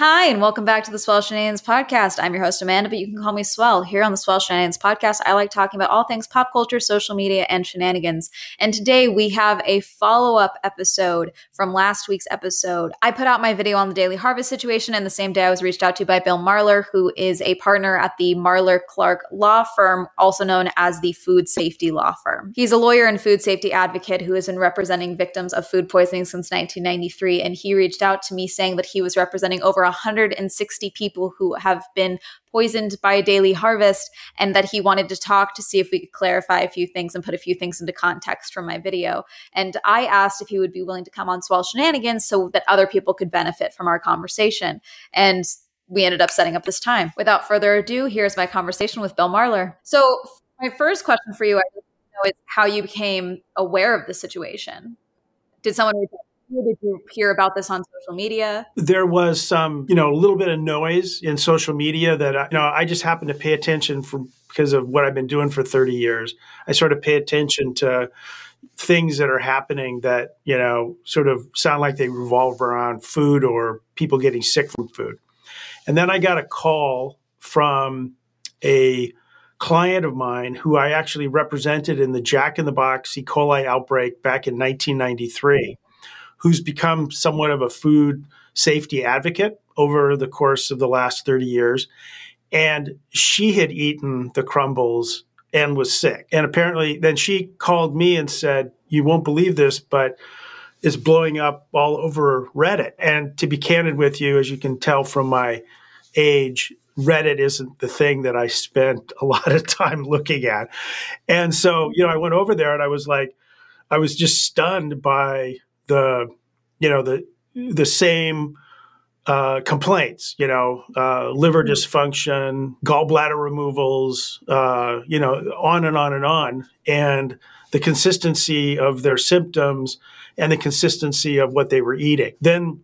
Hi, and welcome back to the Swell Shenanigans podcast. I'm your host, Amanda, but you can call me Swell. Here on the Swell Shenanigans podcast, I like talking about all things pop culture, social media, and shenanigans. And today we have a follow up episode from last week's episode. I put out my video on the Daily Harvest situation, and the same day I was reached out to by Bill Marler, who is a partner at the Marler Clark Law Firm, also known as the Food Safety Law Firm. He's a lawyer and food safety advocate who has been representing victims of food poisoning since 1993, and he reached out to me saying that he was representing over 160 people who have been poisoned by daily harvest and that he wanted to talk to see if we could clarify a few things and put a few things into context from my video. And I asked if he would be willing to come on Swell Shenanigans so that other people could benefit from our conversation. And we ended up setting up this time. Without further ado, here's my conversation with Bill Marler. So, my first question for you I know is how you became aware of the situation. Did someone reach out did you hear about this on social media? There was some, you know, a little bit of noise in social media that, I, you know, I just happened to pay attention for because of what I've been doing for 30 years. I sort of pay attention to things that are happening that, you know, sort of sound like they revolve around food or people getting sick from food. And then I got a call from a client of mine who I actually represented in the Jack in the Box E. coli outbreak back in 1993 who's become somewhat of a food safety advocate over the course of the last 30 years. And she had eaten the crumbles and was sick. And apparently, then she called me and said, You won't believe this, but it's blowing up all over Reddit. And to be candid with you, as you can tell from my age, Reddit isn't the thing that I spent a lot of time looking at. And so, you know, I went over there and I was like, I was just stunned by the you know the the same uh, complaints, you know, uh, liver mm-hmm. dysfunction, gallbladder removals, uh, you know, on and on and on, and the consistency of their symptoms and the consistency of what they were eating. Then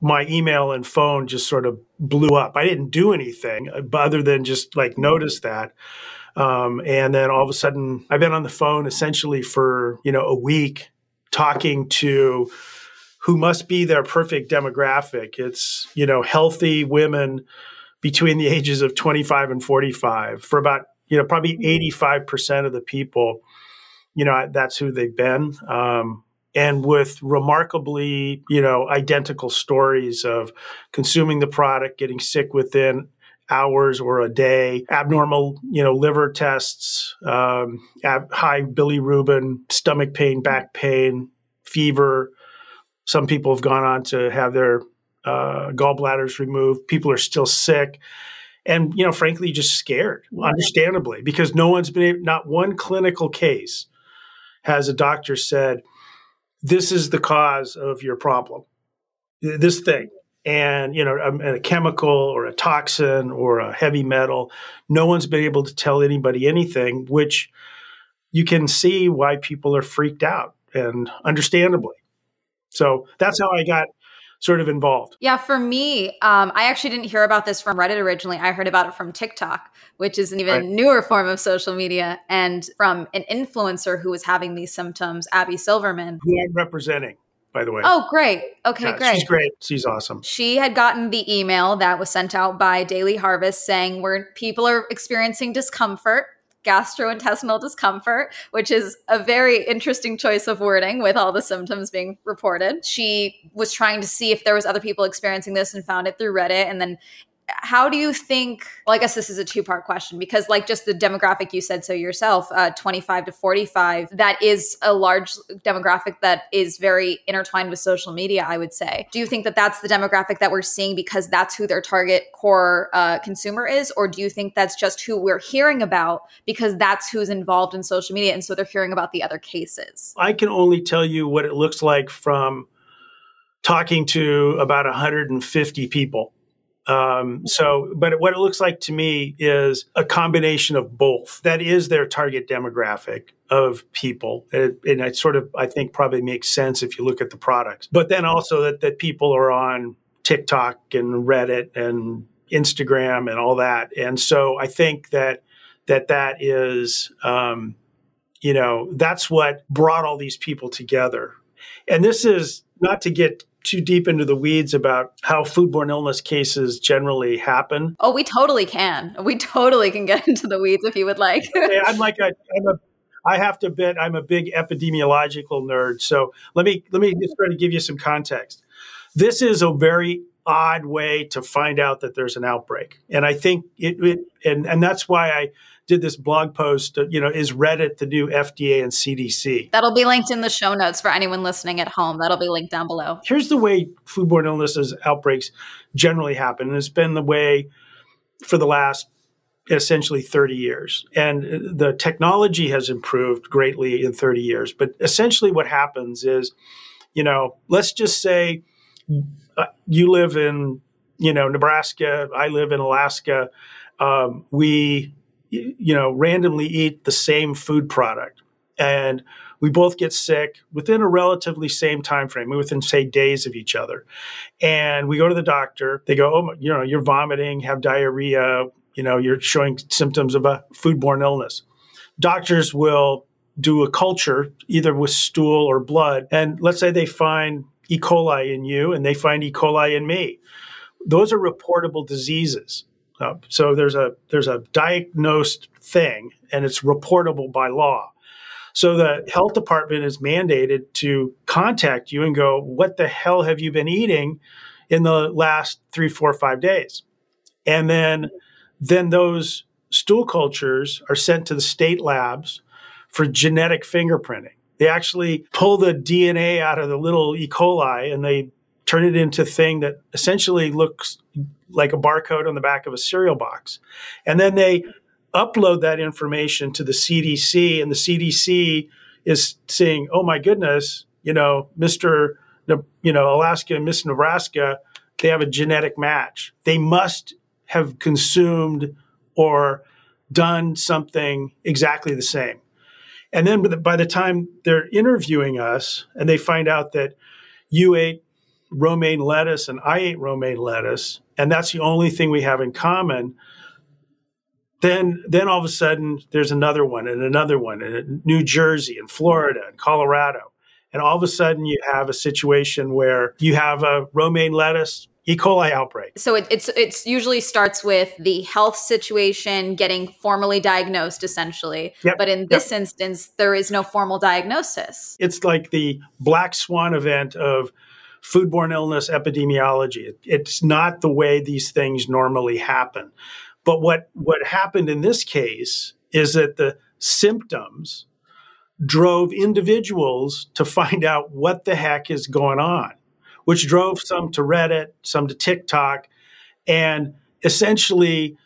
my email and phone just sort of blew up. I didn't do anything uh, other than just like notice that. Um, and then all of a sudden, I've been on the phone essentially for you know a week talking to who must be their perfect demographic. It's, you know, healthy women between the ages of 25 and 45 for about, you know, probably 85% of the people, you know, that's who they've been. Um, and with remarkably, you know, identical stories of consuming the product, getting sick within hours or a day, abnormal, you know, liver tests, um, ab- high bilirubin, stomach pain, back pain, fever. Some people have gone on to have their uh, gallbladders removed. People are still sick. And, you know, frankly, just scared, understandably, because no one's been, not one clinical case has a doctor said, this is the cause of your problem, this thing and you know a, a, chemical or a toxin or a heavy metal no one's been able to tell anybody anything which you can see why people are freaked out and understandably. So that's how i got sort of involved. Yeah for me um, i actually didn't hear about this from reddit originally. I heard about it from tiktok which is an even right. newer form of social media and from an influencer who was having these symptoms abby silverman. Who i'm representing by the way. Oh, great. Okay, yeah, great. She's great. She's awesome. She had gotten the email that was sent out by Daily Harvest saying where people are experiencing discomfort gastrointestinal discomfort, which is a very interesting choice of wording with all the symptoms being reported. She was trying to see if there was other people experiencing this and found it through Reddit and then how do you think well i guess this is a two part question because like just the demographic you said so yourself uh, 25 to 45 that is a large demographic that is very intertwined with social media i would say. Do you think that that's the demographic that we're seeing because that's who their target core uh, consumer is? Or do you think that's just who we're hearing about because that's who's involved in social media and so they're hearing about the other cases? I can only tell you what it looks like from talking to about 150 people um, so, but what it looks like to me is a combination of both. That is their target demographic of people. It, and it sort of, I think, probably makes sense if you look at the products. But then also that, that people are on TikTok and Reddit and Instagram and all that. And so I think that that that is, um, you know, that's what brought all these people together. And this is not to get too deep into the weeds about how foodborne illness cases generally happen. Oh, we totally can. We totally can get into the weeds if you would like. I'm like a, I'm a I have to admit I'm a big epidemiological nerd. So let me let me just try to give you some context. This is a very odd way to find out that there's an outbreak, and I think it, it and and that's why I did this blog post. Uh, you know, is Reddit the new FDA and CDC? That'll be linked in the show notes for anyone listening at home. That'll be linked down below. Here's the way foodborne illnesses outbreaks generally happen, and it's been the way for the last essentially 30 years. And the technology has improved greatly in 30 years. But essentially, what happens is, you know, let's just say uh, you live in, you know, Nebraska, I live in Alaska. Um, we you know, randomly eat the same food product. And we both get sick within a relatively same time frame within say days of each other. And we go to the doctor. They go oh you know you're vomiting have diarrhea you know you're showing symptoms of a foodborne illness. Doctors will do a culture either with stool or blood. And let's say they find e. coli in you and they find e. coli in me. Those are reportable diseases uh, so there's a there's a diagnosed thing, and it's reportable by law. So the health department is mandated to contact you and go, "What the hell have you been eating in the last three, four, five days?" And then then those stool cultures are sent to the state labs for genetic fingerprinting. They actually pull the DNA out of the little E. coli and they turn it into a thing that essentially looks like a barcode on the back of a cereal box. And then they upload that information to the CDC, and the CDC is saying, oh my goodness, you know, Mr. You know, Alaska and Miss Nebraska, they have a genetic match. They must have consumed or done something exactly the same. And then by the time they're interviewing us and they find out that you ate romaine lettuce and I ate romaine lettuce, and that's the only thing we have in common, then then all of a sudden there's another one and another one in New Jersey and Florida and Colorado. And all of a sudden you have a situation where you have a romaine lettuce E. coli outbreak. So it, it's it's usually starts with the health situation getting formally diagnosed, essentially. Yep. But in this yep. instance, there is no formal diagnosis. It's like the black swan event of foodborne illness epidemiology. It's not the way these things normally happen. But what, what happened in this case is that the symptoms drove individuals to find out what the heck is going on, which drove some to Reddit, some to TikTok, and essentially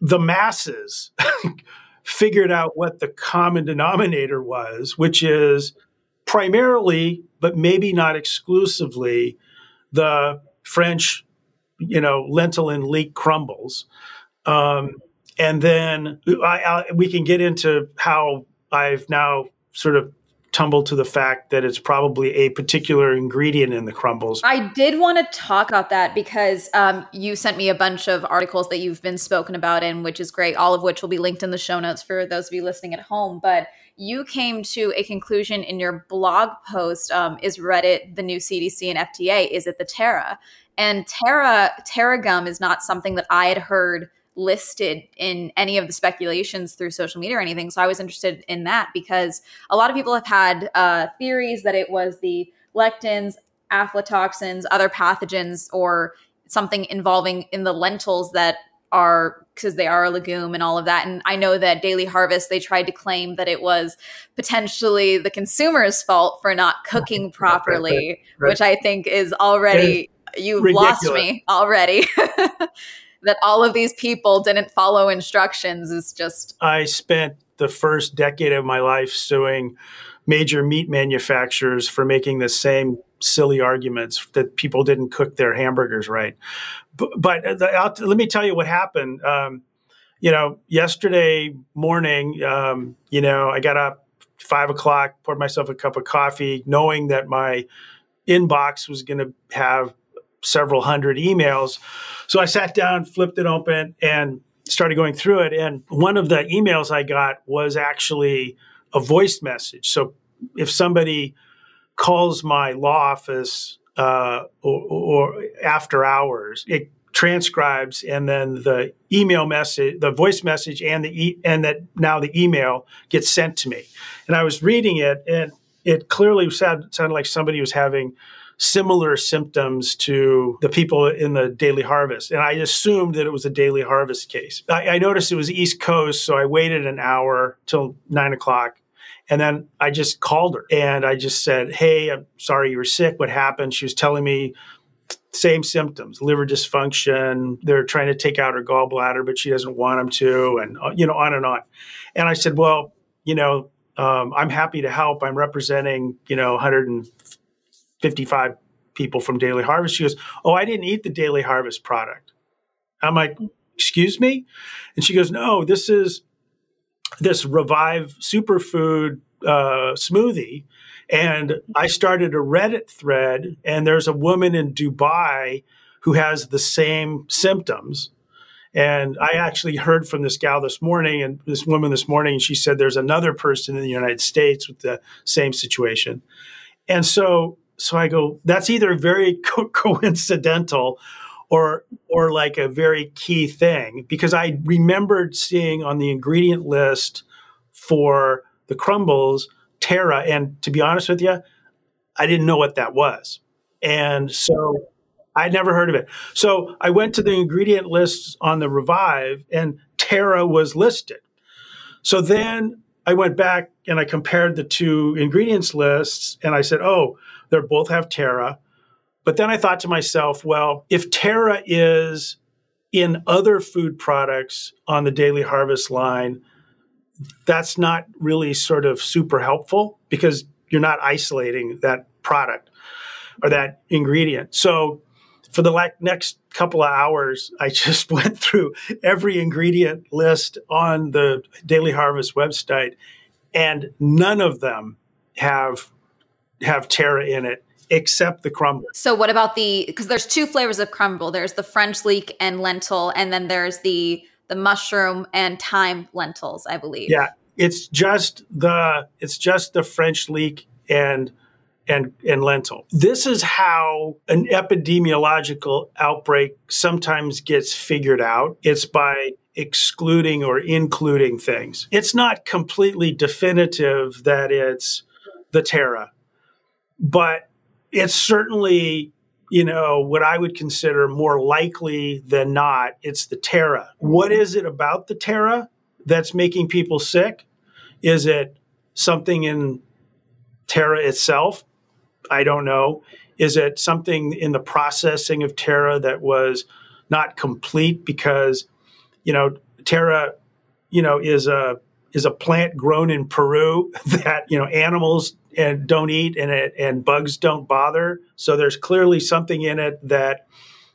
the masses figured out what the common denominator was, which is primarily, but maybe not exclusively, the French, you know, lentil and leek crumbles. Um, and then I, I, we can get into how I've now sort of tumbled to the fact that it's probably a particular ingredient in the crumbles. I did want to talk about that because um, you sent me a bunch of articles that you've been spoken about in, which is great, all of which will be linked in the show notes for those of you listening at home. But you came to a conclusion in your blog post um, is reddit the new cdc and fda is it the Tara? and Tara, Tara gum is not something that i had heard listed in any of the speculations through social media or anything so i was interested in that because a lot of people have had uh, theories that it was the lectins aflatoxins other pathogens or something involving in the lentils that are because they are a legume and all of that. And I know that Daily Harvest, they tried to claim that it was potentially the consumer's fault for not cooking properly, right. which I think is already, you've ridiculous. lost me already. that all of these people didn't follow instructions is just. I spent the first decade of my life suing major meat manufacturers for making the same silly arguments that people didn't cook their hamburgers right. But, but uh, let me tell you what happened. Um, you know, yesterday morning, um, you know, I got up five o'clock, poured myself a cup of coffee, knowing that my inbox was going to have several hundred emails. So I sat down, flipped it open, and started going through it. And one of the emails I got was actually a voice message. So if somebody calls my law office uh, or, or after hours. It transcribes and then the email message the voice message and the e- and that now the email gets sent to me and i was reading it and it clearly sounded, sounded like somebody was having similar symptoms to the people in the daily harvest. And i assumed that it was a daily harvest case. I, I noticed it was east coast so i waited an hour till nine o'clock. And then I just called her and I just said, Hey, I'm sorry you were sick. What happened? She was telling me same symptoms liver dysfunction. They're trying to take out her gallbladder but she doesn't want them to and uh, you know on and on. And i said well you know um, i'm happy to help. I'm representing you know 155 people from daily harvest she goes oh i didn't eat the daily harvest product i'm like excuse me and she goes no this is this revive superfood uh, smoothie and I started a Reddit thread, and there's a woman in Dubai who has the same symptoms. And I actually heard from this gal this morning, and this woman this morning, and she said there's another person in the United States with the same situation. And so, so I go, that's either very co- coincidental or or like a very key thing because I remembered seeing on the ingredient list for the crumbles Tara. And to be honest with you, I didn't know what that was. And so I'd never heard of it. So I went to the ingredient lists on the Revive and Tara was listed. So then I went back and I compared the two ingredients lists and I said, oh, they both have Tara. But then I thought to myself, well, if Tara is in other food products on the Daily Harvest line, that's not really sort of super helpful because you're not isolating that product or that ingredient. So for the like next couple of hours, I just went through every ingredient list on the Daily Harvest website, and none of them have have Tara in it except the crumble. So what about the because there's two flavors of crumble. There's the French leek and lentil, and then there's the the mushroom and thyme lentils, I believe. Yeah, it's just the it's just the French leek and and and lentil. This is how an epidemiological outbreak sometimes gets figured out. It's by excluding or including things. It's not completely definitive that it's the Tara, but it's certainly you know, what I would consider more likely than not, it's the Tara. What is it about the Tara that's making people sick? Is it something in Tara itself? I don't know. Is it something in the processing of Tara that was not complete because, you know, Tara, you know, is a is a plant grown in Peru that you know animals and don't eat and it and bugs don't bother. So there's clearly something in it that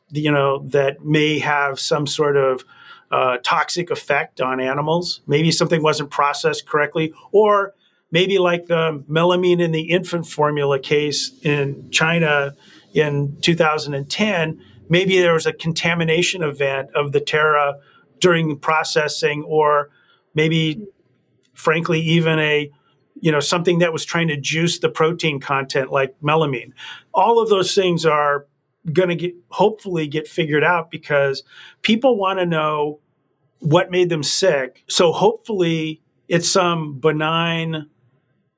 you know that may have some sort of uh, toxic effect on animals. Maybe something wasn't processed correctly, or maybe like the melamine in the infant formula case in China in 2010. Maybe there was a contamination event of the Tara during processing, or maybe frankly, even a you know something that was trying to juice the protein content like melamine. All of those things are going to get hopefully get figured out because people want to know what made them sick. So hopefully it's some benign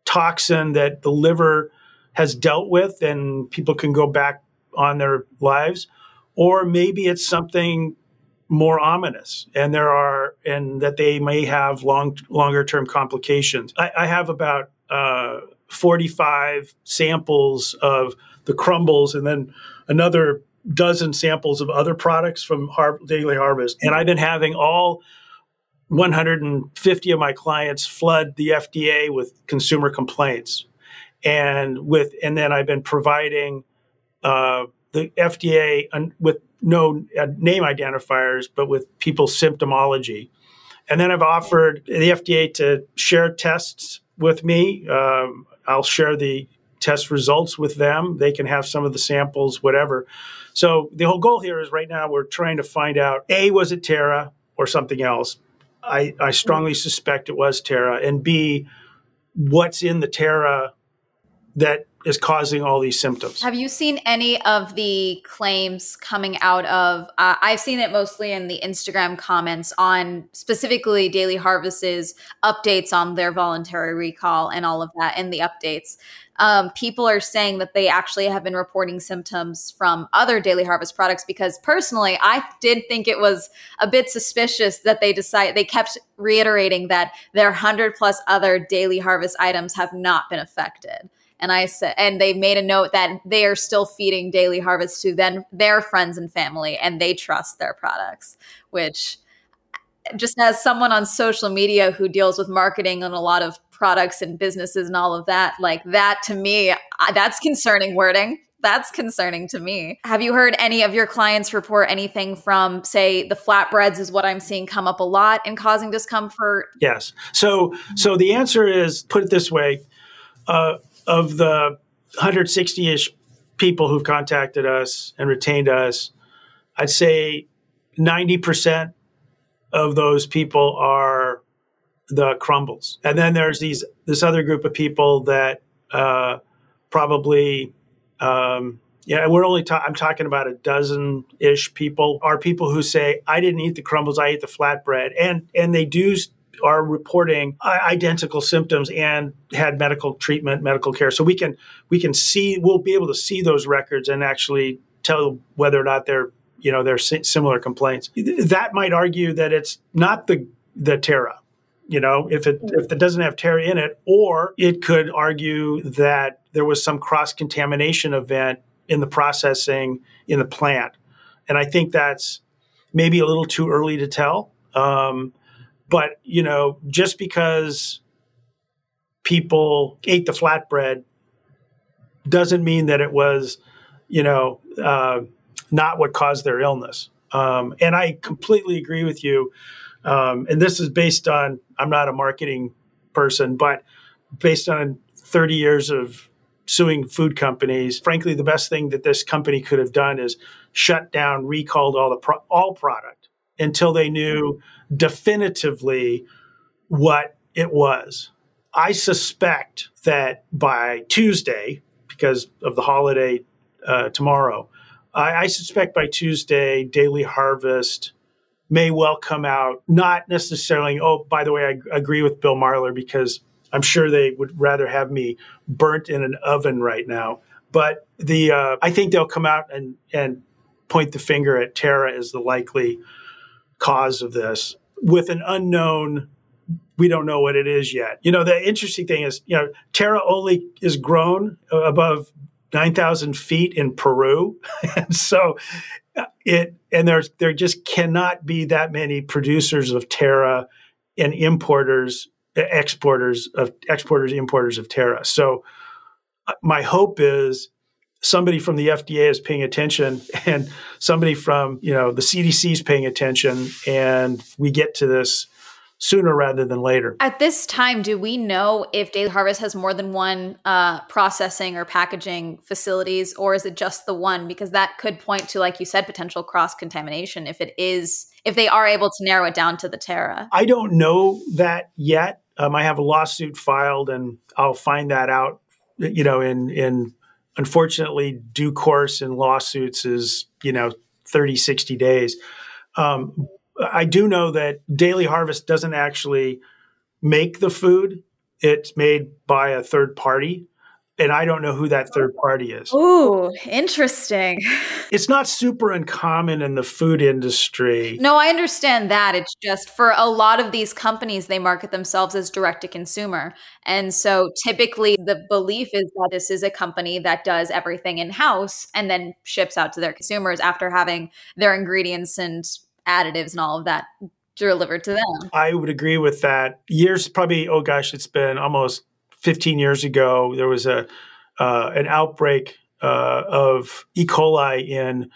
toxin that the liver has dealt with and people can go back on their lives or maybe it's something more ominous and there are and that they may have long longer term complications. I, I have about uh, 45 samples of the crumbles and then another dozen samples of other products from Har- daily harvest. And i've been having all 150 of my clients flood the fda with consumer complaints and with and then i've been providing uh, the fda with no uh, name identifiers, but with people's symptomology. And then I've offered the FDA to share tests with me. Um, I'll share the test results with them. They can have some of the samples, whatever. So the whole goal here is right now we're trying to find out A, was it Tara or something else? I, I strongly suspect it was Tara. And B, what's in the Tara that is causing all these symptoms. Have you seen any of the claims coming out of? Uh, I've seen it mostly in the Instagram comments on specifically Daily Harvest's updates on their voluntary recall and all of that, and the updates. Um, people are saying that they actually have been reporting symptoms from other Daily Harvest products because personally, I did think it was a bit suspicious that they decide they kept reiterating that their hundred plus other Daily Harvest items have not been affected and I said, and they made a note that they are still feeding Daily Harvest to then their friends and family, and they trust their products. Which, just as someone on social media who deals with marketing and a lot of products and businesses and all of that, like that to me, that's concerning wording. That's concerning to me. Have you heard any of your clients report anything from, say, the flatbreads is what I'm seeing come up a lot and causing discomfort? Yes. So, so the answer is put it this way. Uh, of the 160 ish people who've contacted us and retained us, I'd say 90% of those people are the crumbles. And then there's these this other group of people that uh, probably um, yeah, we're only ta- I'm talking about a dozen ish people are people who say I didn't eat the crumbles, I ate the flatbread, and and they do are reporting identical symptoms and had medical treatment, medical care. So we can we can see we'll be able to see those records and actually tell whether or not they're you know they're similar complaints. That might argue that it's not the the Tara, you know, if it if it doesn't have Tara in it, or it could argue that there was some cross contamination event in the processing in the plant, and I think that's maybe a little too early to tell. Um, but, you know, just because people ate the flatbread doesn't mean that it was, you know, uh, not what caused their illness. Um, and I completely agree with you. Um, and this is based on, I'm not a marketing person, but based on 30 years of suing food companies, frankly, the best thing that this company could have done is shut down, recalled all the pro- all product until they knew definitively what it was. I suspect that by Tuesday, because of the holiday uh, tomorrow, I, I suspect by Tuesday, Daily Harvest may well come out, not necessarily, oh, by the way, I agree with Bill Marler because I'm sure they would rather have me burnt in an oven right now. But the uh, I think they'll come out and, and point the finger at Tara as the likely cause of this with an unknown we don't know what it is yet. You know, the interesting thing is, you know, Tara only is grown above 9,000 feet in Peru. and so uh, it, and there's, there just cannot be that many producers of Tara and importers, exporters of exporters, importers of Tara. So uh, my hope is somebody from the FDA is paying attention and somebody from, you know, the CDC is paying attention and we get to this sooner rather than later. At this time, do we know if Daily Harvest has more than one uh, processing or packaging facilities, or is it just the one? Because that could point to, like you said, potential cross contamination if it is, if they are able to narrow it down to the Tara. I don't know that yet. Um, I have a lawsuit filed, and I'll find that out. You know, in in unfortunately, due course in lawsuits is, you know, 30, 60 days. Um, I do know that Daily Harvest doesn't actually make the food. It's made by a third party and I don't know who that third party is. Ooh, interesting. It's not super uncommon in the food industry. No, I understand that. It's just for a lot of these companies, they market themselves as direct to consumer. And so typically the belief is that this is a company that does everything in house and then ships out to their consumers after having their ingredients and additives and all of that delivered to them. I would agree with that. Years, probably, oh gosh, it's been almost 15 years ago, there was a uh, an outbreak uh, of E. coli in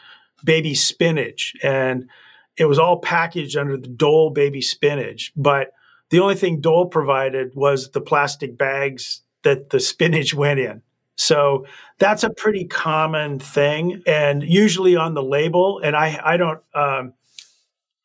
baby spinach, and it was all packaged under the Dole baby spinach. But the only thing Dole provided was the plastic bags that the spinach went in. So that's a pretty common thing, and usually on the label. And I I don't. Um,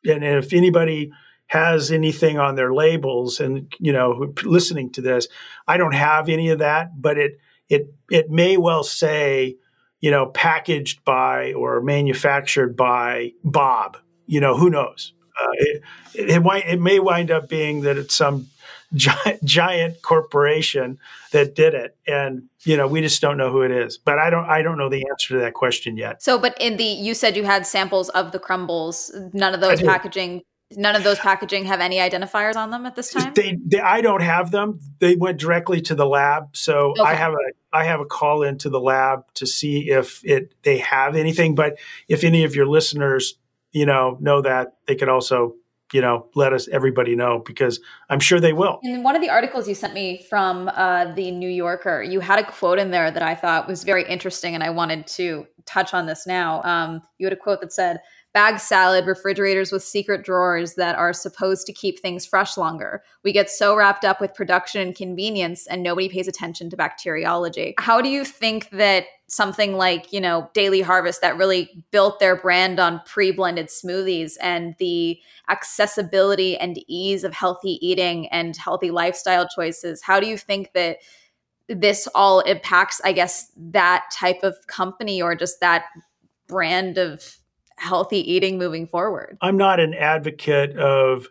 and if anybody has anything on their labels and you know listening to this i don't have any of that but it it it may well say, you know, packaged by or manufactured by Bob. You know, who knows? Uh, it, it, it, might, it may wind up being that it's some giant, giant corporation that did it, and you know we just don't know who it is. But I don't I don't know the answer to that question yet. So, but in the you said you had samples of the crumbles. None of those packaging None of those packaging have any identifiers on them at this time. They, they I don't have them. They went directly to the lab, so okay. I have a I have a call into the lab to see if it they have anything. But if any of your listeners, you know, know that, they could also you know let us everybody know because i'm sure they will in one of the articles you sent me from uh, the new yorker you had a quote in there that i thought was very interesting and i wanted to touch on this now um, you had a quote that said bag salad, refrigerators with secret drawers that are supposed to keep things fresh longer. We get so wrapped up with production and convenience and nobody pays attention to bacteriology. How do you think that something like, you know, Daily Harvest that really built their brand on pre-blended smoothies and the accessibility and ease of healthy eating and healthy lifestyle choices, how do you think that this all impacts, I guess, that type of company or just that brand of healthy eating moving forward. I'm not an advocate of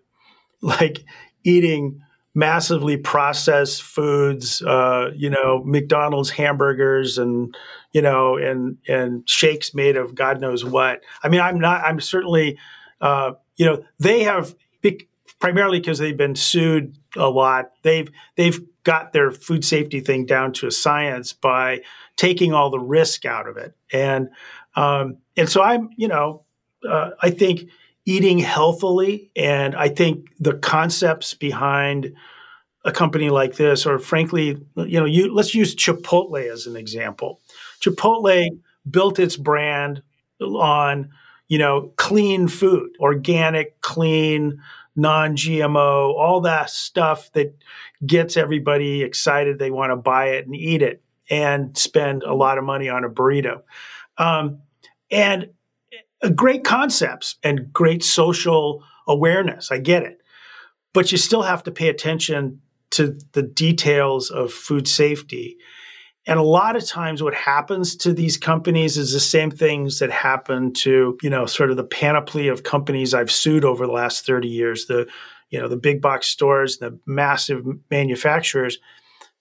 like eating massively processed foods, uh, you know, McDonald's hamburgers and you know, and and shakes made of God knows what. I mean, I'm not. I'm certainly, uh, you know, they have primarily because they've been sued a lot. They've they've got their food safety thing down to a science by taking all the risk out of it, and um, and so I'm, you know, uh, I think eating healthily, and I think the concepts behind a company like this, or frankly, you know, you let's use Chipotle as an example. Chipotle built its brand on, you know, clean food, organic, clean, non-GMO, all that stuff that gets everybody excited. They want to buy it and eat it and spend a lot of money on a burrito. Um, and great concepts and great social awareness. I get it. But you still have to pay attention to the details of food safety. And a lot of times what happens to these companies is the same things that happen to, you know, sort of the panoply of companies I've sued over the last 30 years, the, you know, the big box stores, the massive manufacturers,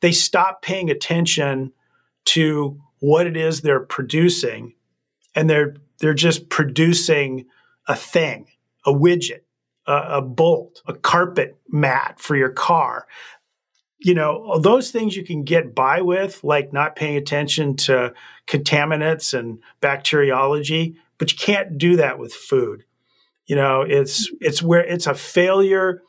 they stop paying attention to what it is they're producing and they're they're just producing a thing, a widget, a, a bolt, a carpet mat for your car. You know, those things you can get by with, like not paying attention to contaminants and bacteriology, but you can't do that with food. You know, it's it's where it's a failure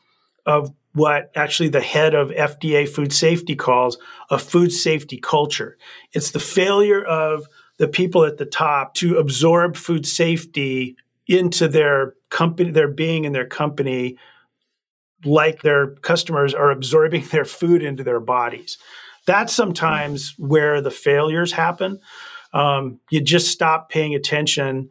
of what actually the head of FDA food safety calls a food safety culture. It's the failure of the people at the top to absorb food safety into their company, their being in their company, like their customers are absorbing their food into their bodies. That's sometimes where the failures happen. Um, you just stop paying attention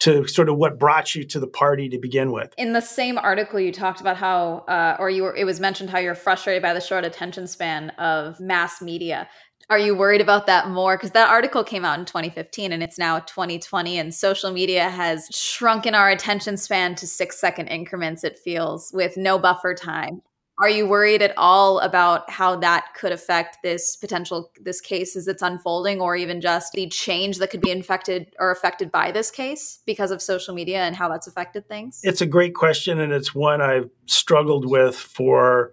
to sort of what brought you to the party to begin with. In the same article, you talked about how, uh, or you were, it was mentioned how you're frustrated by the short attention span of mass media. Are you worried about that more? Because that article came out in 2015 and it's now 2020, and social media has shrunken our attention span to six second increments, it feels, with no buffer time. Are you worried at all about how that could affect this potential this case as it's unfolding, or even just the change that could be infected or affected by this case because of social media and how that's affected things? It's a great question, and it's one I've struggled with for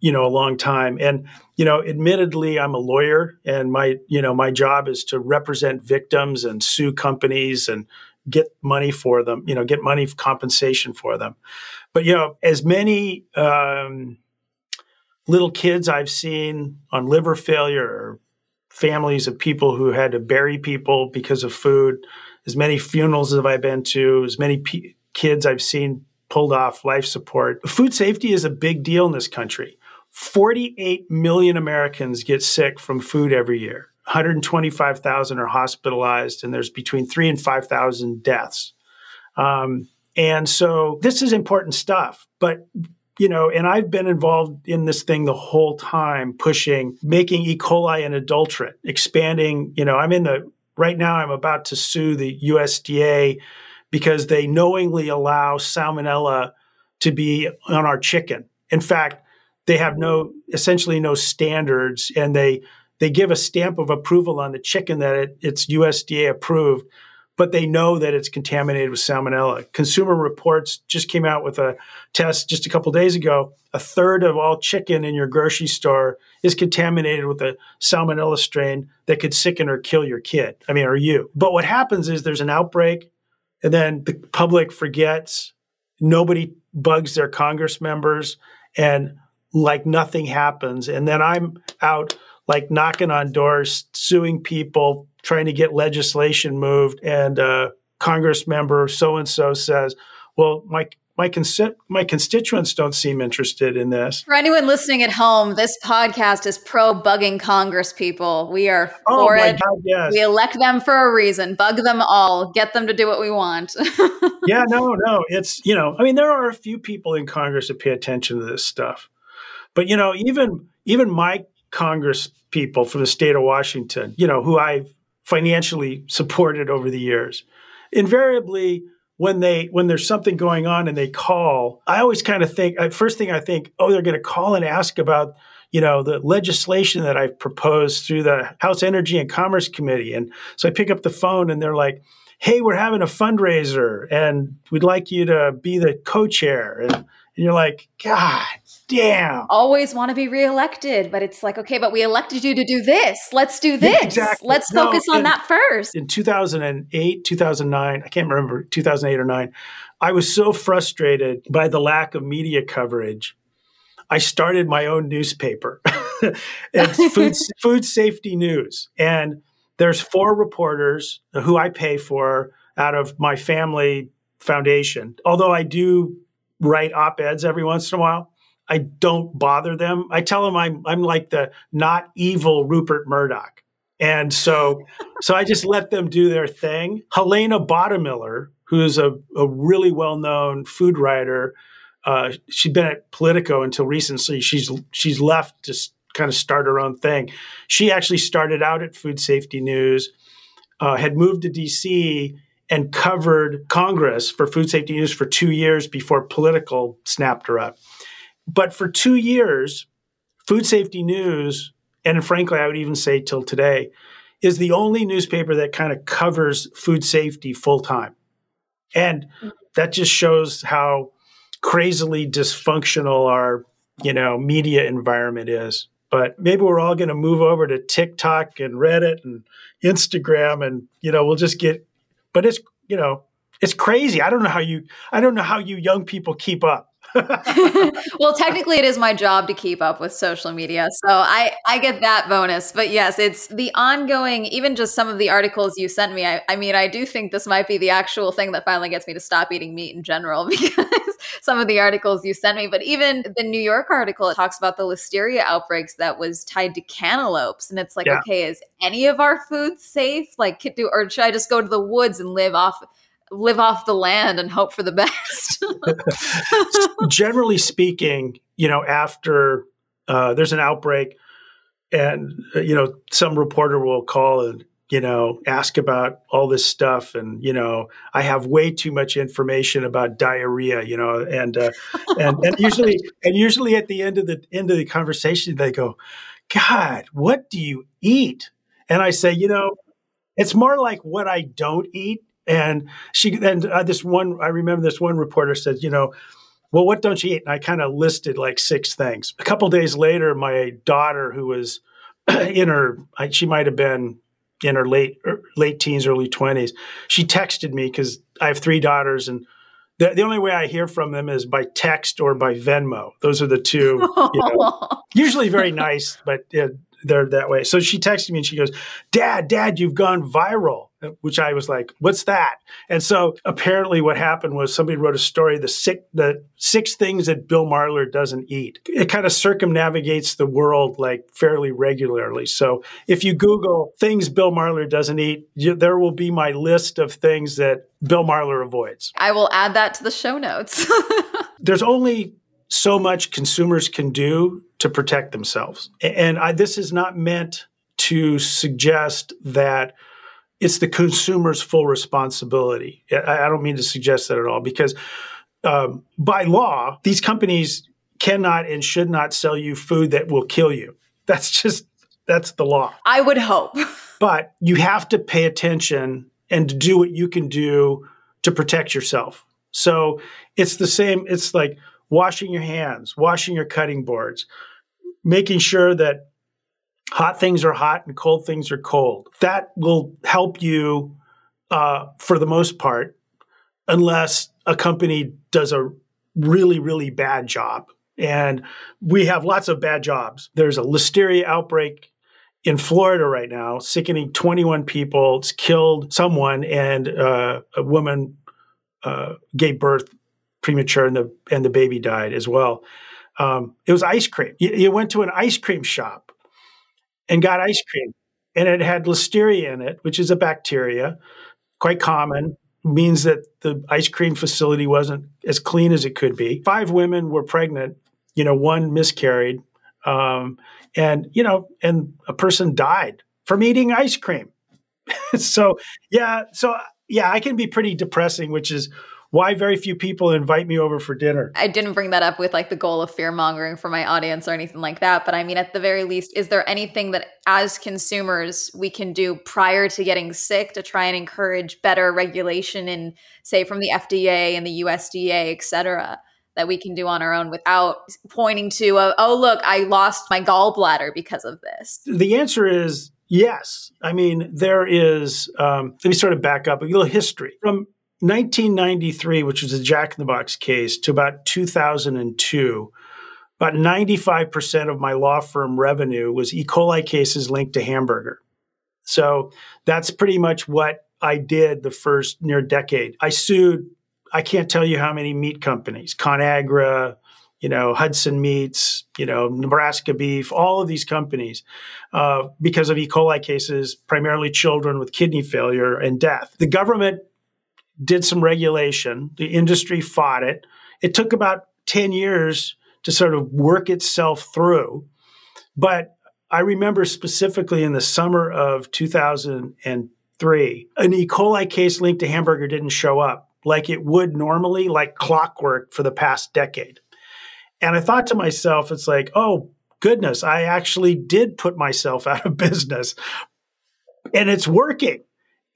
you know a long time and you know admittedly i'm a lawyer and my you know my job is to represent victims and sue companies and get money for them you know get money compensation for them. But you know as many um, little kids i've seen on liver failure or families of people who had to bury people because of food as many funerals as i've been to as many p- kids i've seen pulled off life support. Food safety is a big deal in this country. 48 million Americans get sick from food every year. 125,000 are hospitalized, and there's between three and 5,000 deaths. Um, and so this is important stuff. But you know, and I've been involved in this thing the whole time, pushing, making E. coli an adulterant, expanding, you know, I'm in the, right now, I'm about to sue the USDA because they knowingly allow salmonella to be on our chicken. In fact, they have no, essentially no standards and they, they give a stamp of approval on the chicken that it, it's USDA approved but they know that it's contaminated with salmonella. Consumer Reports just came out with a test just a couple days ago. A third of all chicken in your grocery store is contaminated with a salmonella strain that could sicken or kill your kid. I mean, or you. But what happens is there's an outbreak, and then the public forgets. Nobody bugs their Congress members, and like nothing happens. And then I'm out like knocking on doors, suing people, trying to get legislation moved, and uh, Congress member so and so says, "Well, my my, consi- my constituents don't seem interested in this. For anyone listening at home, this podcast is pro bugging Congress people. We are oh for it. God, yes. We elect them for a reason. Bug them all. Get them to do what we want. yeah, no, no. It's, you know, I mean, there are a few people in Congress that pay attention to this stuff. But, you know, even even my Congress people from the state of Washington, you know, who I've financially supported over the years. Invariably, when they when there's something going on and they call, I always kind of think uh, first thing I think, oh, they're going to call and ask about you know the legislation that I've proposed through the House Energy and Commerce Committee, and so I pick up the phone and they're like, "Hey, we're having a fundraiser and we'd like you to be the co-chair," and, and you're like, "God damn. Always want to be reelected, but it's like, okay, but we elected you to do this. Let's do this. Exactly. Let's no, focus on in, that first. In 2008, 2009, I can't remember, 2008 or 9, I was so frustrated by the lack of media coverage. I started my own newspaper. it's food, food safety news. And there's four reporters who I pay for out of my family foundation. Although I do write op eds every once in a while. I don't bother them. I tell them I'm I'm like the not evil Rupert Murdoch. And so so I just let them do their thing. Helena Bottemiller, who's a, a really well-known food writer, uh, she'd been at Politico until recently. She's she's left to kind of start her own thing. She actually started out at Food Safety News, uh, had moved to DC and covered Congress for Food Safety News for two years before Politico snapped her up. But for two years, Food Safety News, and frankly, I would even say till today, is the only newspaper that kind of covers food safety full time. And that just shows how crazily dysfunctional our, you know, media environment is. But maybe we're all going to move over to TikTok and Reddit and Instagram and, you know, we'll just get but it's, you know, it's crazy. I don't know how you I don't know how you young people keep up. well, technically, it is my job to keep up with social media, so I I get that bonus. But yes, it's the ongoing. Even just some of the articles you sent me. I, I mean, I do think this might be the actual thing that finally gets me to stop eating meat in general because some of the articles you sent me. But even the New York article it talks about the listeria outbreaks that was tied to cantaloupes, and it's like, yeah. okay, is any of our food safe? Like, do or should I just go to the woods and live off? Live off the land and hope for the best. Generally speaking, you know, after uh, there's an outbreak, and uh, you know, some reporter will call and you know ask about all this stuff, and you know, I have way too much information about diarrhea, you know, and uh, and and usually and usually at the end of the end of the conversation, they go, "God, what do you eat?" And I say, you know, it's more like what I don't eat and she and uh, this one, I remember this one reporter said, you know, well, what don't you eat? And I kind of listed like six things. A couple days later, my daughter, who was in her, she might have been in her late er, late teens, early twenties, she texted me because I have three daughters, and the, the only way I hear from them is by text or by Venmo. Those are the two. You know, usually very nice, but they're that way. So she texted me and she goes, "Dad, Dad, you've gone viral." which I was like, "What's that?" And so apparently, what happened was somebody wrote a story the six the six things that Bill Marler doesn't eat. It kind of circumnavigates the world like fairly regularly. So if you Google things Bill Marler doesn't eat, you, there will be my list of things that Bill Marler avoids. I will add that to the show notes. There's only so much consumers can do to protect themselves. And I, this is not meant to suggest that it's the consumer's full responsibility. I, I don't mean to suggest that at all because um, by law, these companies cannot and should not sell you food that will kill you. That's just that's the law. I would hope. but you have to pay attention and do what you can do to protect yourself. So it's the same. It's like washing your hands, washing your cutting boards, making sure that hot things are hot and cold things are cold. That will help you uh, for the most part, unless a company does a really, really bad job. And we have lots of bad jobs. There's a listeria outbreak in Florida right now, sickening 21 people. It's killed someone, and uh, a woman uh, gave birth premature, and the and the baby died as well. Um, it was ice cream. You, you, went to an ice cream shop and got ice cream, and it had listeria in it, which is a bacteria, quite common. Means that the ice cream facility wasn't as clean as it could be. Five women were pregnant. You know, one miscarried, um, and you know, and a person died from eating ice cream. so yeah, so yeah, I can be pretty depressing, which is why very few people invite me over for dinner. I didn't bring that up with like the goal of fear mongering for my audience or anything like that. But I mean, at the very least, is there anything that as consumers we can do prior to getting sick to try and encourage better regulation in, say, from the FDA and the USDA, et cetera? That we can do on our own without pointing to, a, oh, look, I lost my gallbladder because of this? The answer is Yes. I mean, there is, um, let me sort of back up a little history. From 1993, which was a Jack in the Box case, to about 2002, about 95% of my law firm revenue was E. coli cases linked to hamburger. So that's pretty much what I did the first near decade. I sued, I can't tell you how many meat companies, ConAgra, you know, Hudson Meats, you know, Nebraska Beef, all of these companies, uh, because of E. coli cases, primarily children with kidney failure and death. The government did some regulation. The industry fought it. It took about 10 years to sort of work itself through. But I remember specifically in the summer of 2003, an E. coli case linked to hamburger didn't show up like it would normally, like clockwork for the past decade. And I thought to myself, it's like, oh, goodness, I actually did put myself out of business and it's working.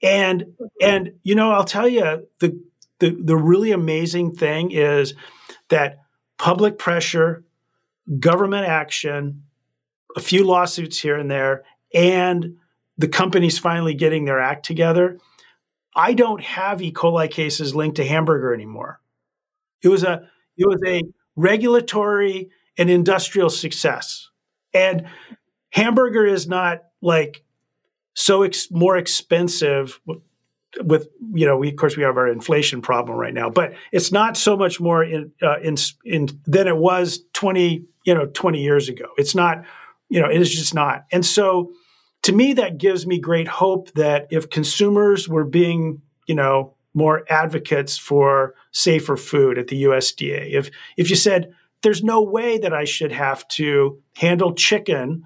And and you know, I'll tell you the the the really amazing thing is that public pressure, government action, a few lawsuits here and there, and the companies finally getting their act together. I don't have E. coli cases linked to hamburger anymore. It was a it was a regulatory and industrial success. And hamburger is not like so ex- more expensive with you know we of course we have our inflation problem right now but it's not so much more in uh, in in than it was 20 you know 20 years ago. It's not you know it is just not. And so to me that gives me great hope that if consumers were being you know more advocates for safer food at the USDA if if you said there's no way that I should have to handle chicken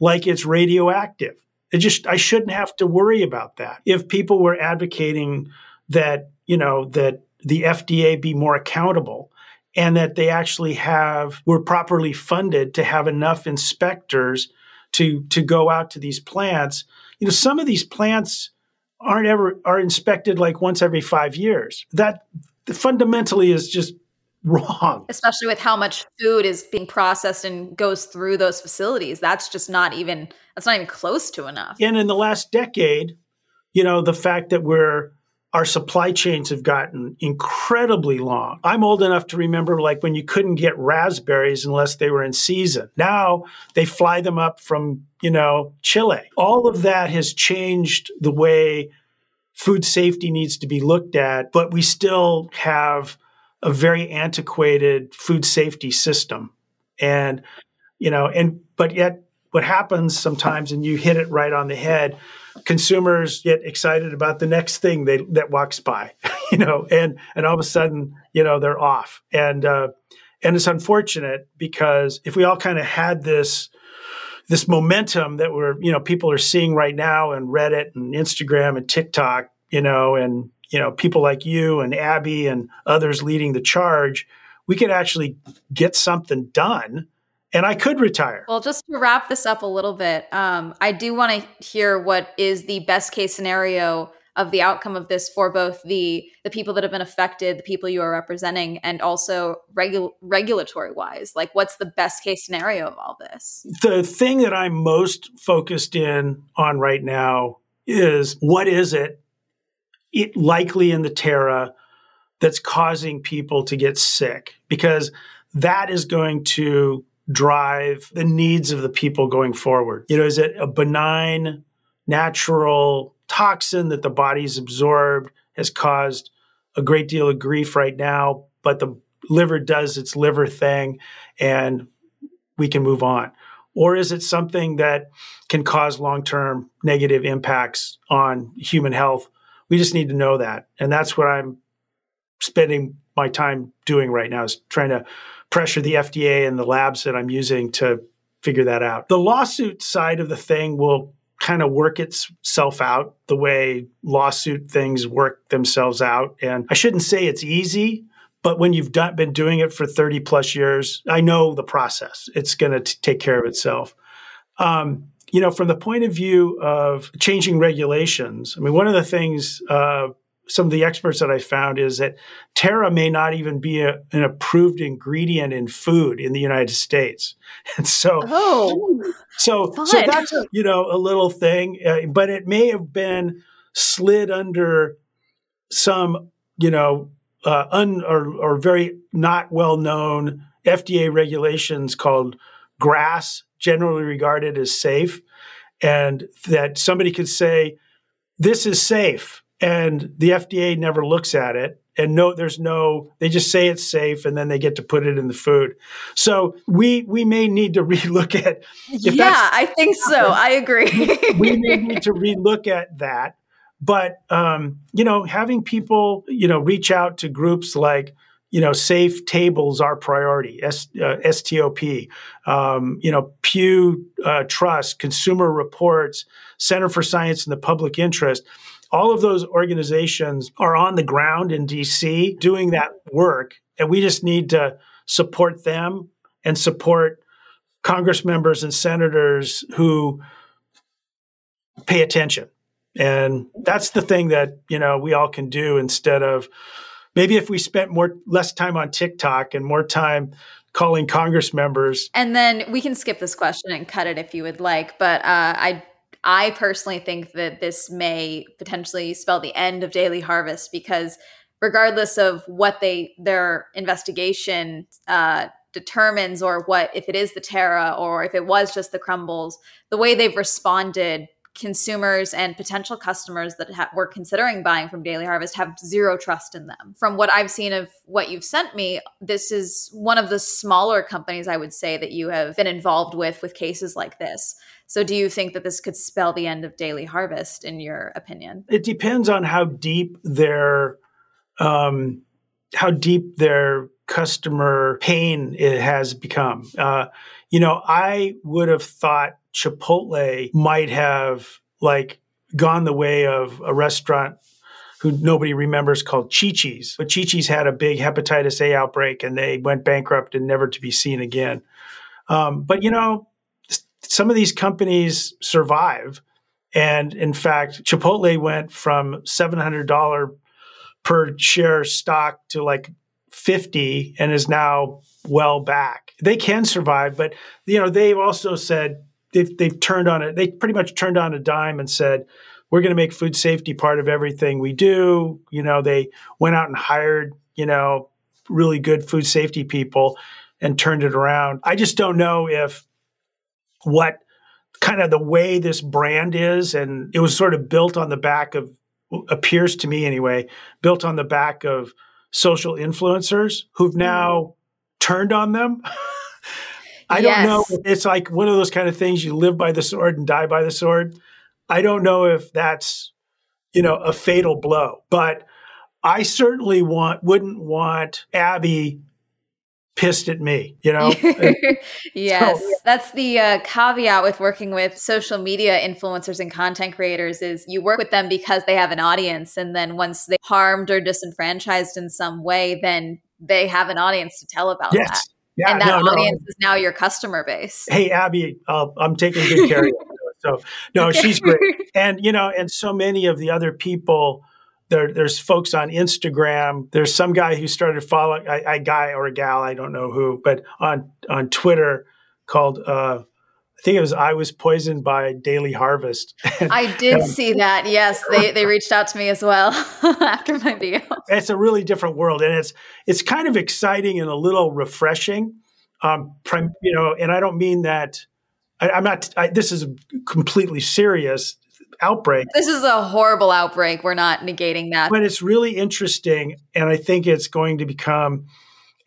like it's radioactive it just I shouldn't have to worry about that. If people were advocating that, you know, that the FDA be more accountable and that they actually have were properly funded to have enough inspectors to to go out to these plants. You know, some of these plants aren't ever are inspected like once every 5 years. That fundamentally is just wrong. Especially with how much food is being processed and goes through those facilities. That's just not even that's not even close to enough. And in the last decade, you know, the fact that we're our supply chains have gotten incredibly long. I'm old enough to remember like when you couldn't get raspberries unless they were in season. Now they fly them up from, you know, Chile. All of that has changed the way food safety needs to be looked at, but we still have a very antiquated food safety system. And, you know, and, but yet what happens sometimes, and you hit it right on the head, consumers get excited about the next thing they, that walks by, you know, and, and all of a sudden, you know, they're off. And, uh, And it's unfortunate because if we all kind of had this this momentum that we're, you know, people are seeing right now in Reddit and Instagram and TikTok, you know, and you know, people like you and Abby and others leading the charge, we could actually get something done and I could retire. Well, just to wrap this up a little bit, um, I do want to hear what is the best case scenario of the outcome of this for both the the people that have been affected, the people you are representing, and also regu- regulatory wise. Like, what's the best case scenario of all this? The thing that I'm most focused in on right now is what is it, it likely in the Tara that's causing people to get sick because that is going to drive the needs of the people going forward. You know, is it a benign, natural toxin that the body's absorbed has caused a great deal of grief right now, but the liver does its liver thing and we can move on? Or is it something that can cause long term negative impacts on human health? We just need to know that. And that's what I'm spending my time doing right now is trying to pressure the FDA and the labs that I'm using to figure that out. The lawsuit side of the thing will kind of work itself out the way lawsuit things work themselves out. And I shouldn't say it's easy, but when you've done, been doing it for 30 plus years, I know the process. It's going to take care of itself. Um, you know, from the point of view of changing regulations, I mean, one of the things uh, some of the experts that I found is that Tara may not even be a, an approved ingredient in food in the United States, and so oh, so fun. so that's a, you know a little thing, uh, but it may have been slid under some you know uh, un or, or very not well known FDA regulations called GRAS, generally regarded as safe, and that somebody could say this is safe and the FDA never looks at it and no there's no they just say it's safe and then they get to put it in the food. So we we may need to relook at yeah i think so. I agree. We may need to relook at that but um, you know having people you know reach out to groups like you know safe tables our priority S, uh, stop um, you know pew uh, trust consumer reports center for science and the public interest all of those organizations are on the ground in DC doing that work. And we just need to support them and support Congress members and senators who pay attention. And that's the thing that, you know, we all can do instead of maybe if we spent more less time on TikTok and more time calling Congress members. And then we can skip this question and cut it if you would like. But uh, I I personally think that this may potentially spell the end of Daily Harvest because regardless of what they their investigation uh, determines or what if it is the Tara or if it was just the crumbles, the way they've responded consumers and potential customers that ha- were considering buying from Daily Harvest have zero trust in them. From what I've seen of what you've sent me, this is one of the smaller companies I would say that you have been involved with with cases like this. So do you think that this could spell the end of Daily Harvest in your opinion? It depends on how deep their um, how deep their customer pain it has become. Uh, you know, I would have thought Chipotle might have like gone the way of a restaurant who nobody remembers called Chi-Chi's. But Chi-Chi's had a big hepatitis A outbreak and they went bankrupt and never to be seen again. Um, but you know, some of these companies survive. And in fact, Chipotle went from $700 per share stock to like 50 and is now well back. They can survive, but you know, they've also said they've they've turned on it. They pretty much turned on a dime and said, "We're going to make food safety part of everything we do." You know, they went out and hired you know really good food safety people and turned it around. I just don't know if what kind of the way this brand is, and it was sort of built on the back of appears to me anyway, built on the back of social influencers who've mm-hmm. now turned on them. I yes. don't know. It's like one of those kind of things you live by the sword and die by the sword. I don't know if that's, you know, a fatal blow, but I certainly want wouldn't want Abby pissed at me, you know? yes. So, That's the uh, caveat with working with social media influencers and content creators is you work with them because they have an audience. And then once they harmed or disenfranchised in some way, then they have an audience to tell about yes. that. Yeah, and that no, audience no. is now your customer base. Hey, Abby, uh, I'm taking good care of you. So, no, she's great. And, you know, and so many of the other people there, there's folks on Instagram. There's some guy who started following a, a, guy or a gal, I don't know who, but on on Twitter called uh, I think it was I was poisoned by Daily Harvest. I did see that. Yes, they they reached out to me as well after my video. It's a really different world, and it's it's kind of exciting and a little refreshing. Um, prim, you know, and I don't mean that. I, am not. I, this is a completely serious outbreak. This is a horrible outbreak. We're not negating that. But it's really interesting. And I think it's going to become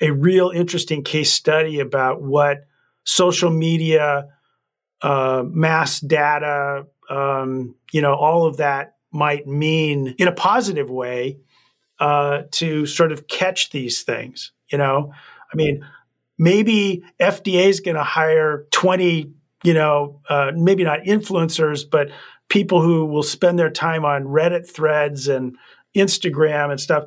a real interesting case study about what social media, uh, mass data, um, you know, all of that might mean in a positive way uh, to sort of catch these things. You know, I mean, maybe FDA is going to hire 20, you know, uh, maybe not influencers, but people who will spend their time on Reddit threads and Instagram and stuff,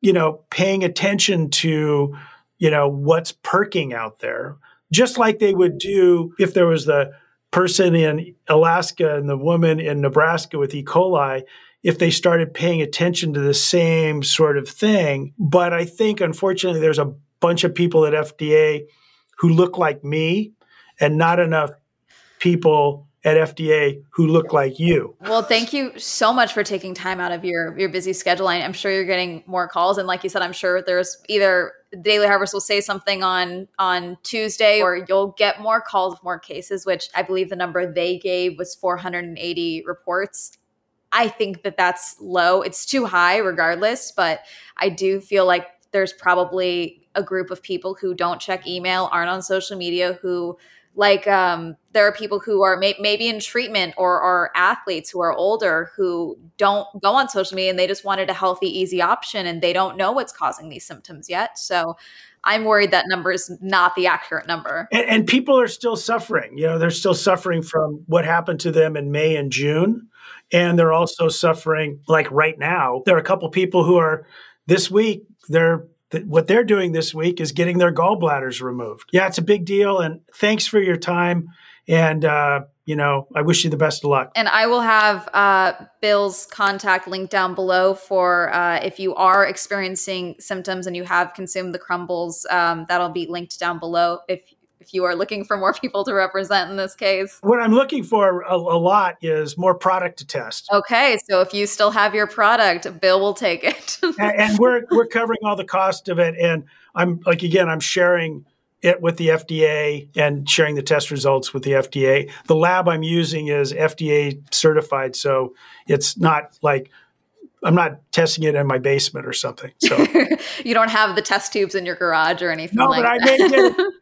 you know, paying attention to, you know, what's perking out there, just like they would do if there was the person in Alaska and the woman in Nebraska with E. coli, if they started paying attention to the same sort of thing. But I think, unfortunately, there's a bunch of people at FDA who look like me and not enough people at FDA who look like you. Well, thank you so much for taking time out of your your busy schedule. I'm sure you're getting more calls, and like you said, I'm sure there's either Daily Harvest will say something on on Tuesday, or you'll get more calls, more cases. Which I believe the number they gave was 480 reports. I think that that's low. It's too high, regardless. But I do feel like there's probably a group of people who don't check email, aren't on social media, who like um, there are people who are may- maybe in treatment or are athletes who are older who don't go on social media and they just wanted a healthy easy option and they don't know what's causing these symptoms yet. So i'm worried that number is not the accurate number. And, and people are still suffering. You know they're still suffering from what happened to them in may and june. And they're also suffering like right now. There are a couple people who are this week they're what they're doing this week is getting their gallbladders removed. Yeah, it's a big deal. And thanks for your time. And, uh, you know, I wish you the best of luck. And I will have uh, Bill's contact link down below for uh, if you are experiencing symptoms and you have consumed the crumbles. Um, that'll be linked down below if if you are looking for more people to represent in this case? What I'm looking for a, a, lot is more product to test. Okay, so if you still have your product, Bill will take it. and, and we're we're covering all the cost of it, and I'm like again, I'm sharing it with the FDA and sharing the test results with the FDA. The lab I'm using is FDA certified, so it's not like I'm not testing it in my basement or something. So you don't have the test tubes in your garage or anything. No, like but that. I may get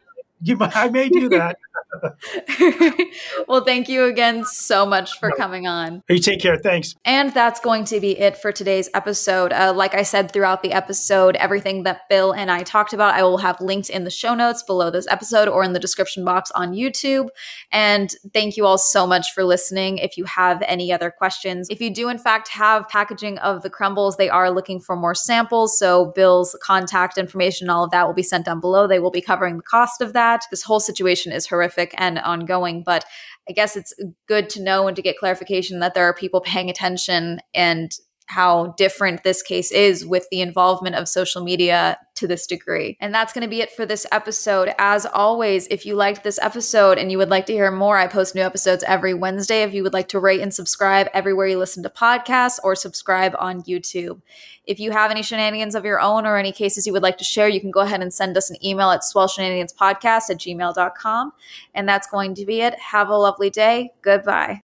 you, I may do that. well, thank you again so much for coming on. You take care. Thanks. And that's going to be it for today's episode. Uh, like I said throughout the episode, everything that Bill and I talked about, I will have linked in the show notes below this episode or in the description box on YouTube. And thank you all so much for listening. If you have any other questions, if you do in fact have packaging of the crumbles, they are looking for more samples. So Bill's contact information, all of that will be sent down below. They will be covering the cost of that. This whole situation is horrific and ongoing, but I guess it's good to know and to get clarification that there are people paying attention and how different this case is with the involvement of social media to this degree. And that's going to be it for this episode. As always, if you liked this episode and you would like to hear more, I post new episodes every Wednesday. If you would like to rate and subscribe everywhere you listen to podcasts or subscribe on YouTube. If you have any shenanigans of your own or any cases you would like to share, you can go ahead and send us an email at swellshenaniganspodcast at gmail.com. And that's going to be it. Have a lovely day. Goodbye.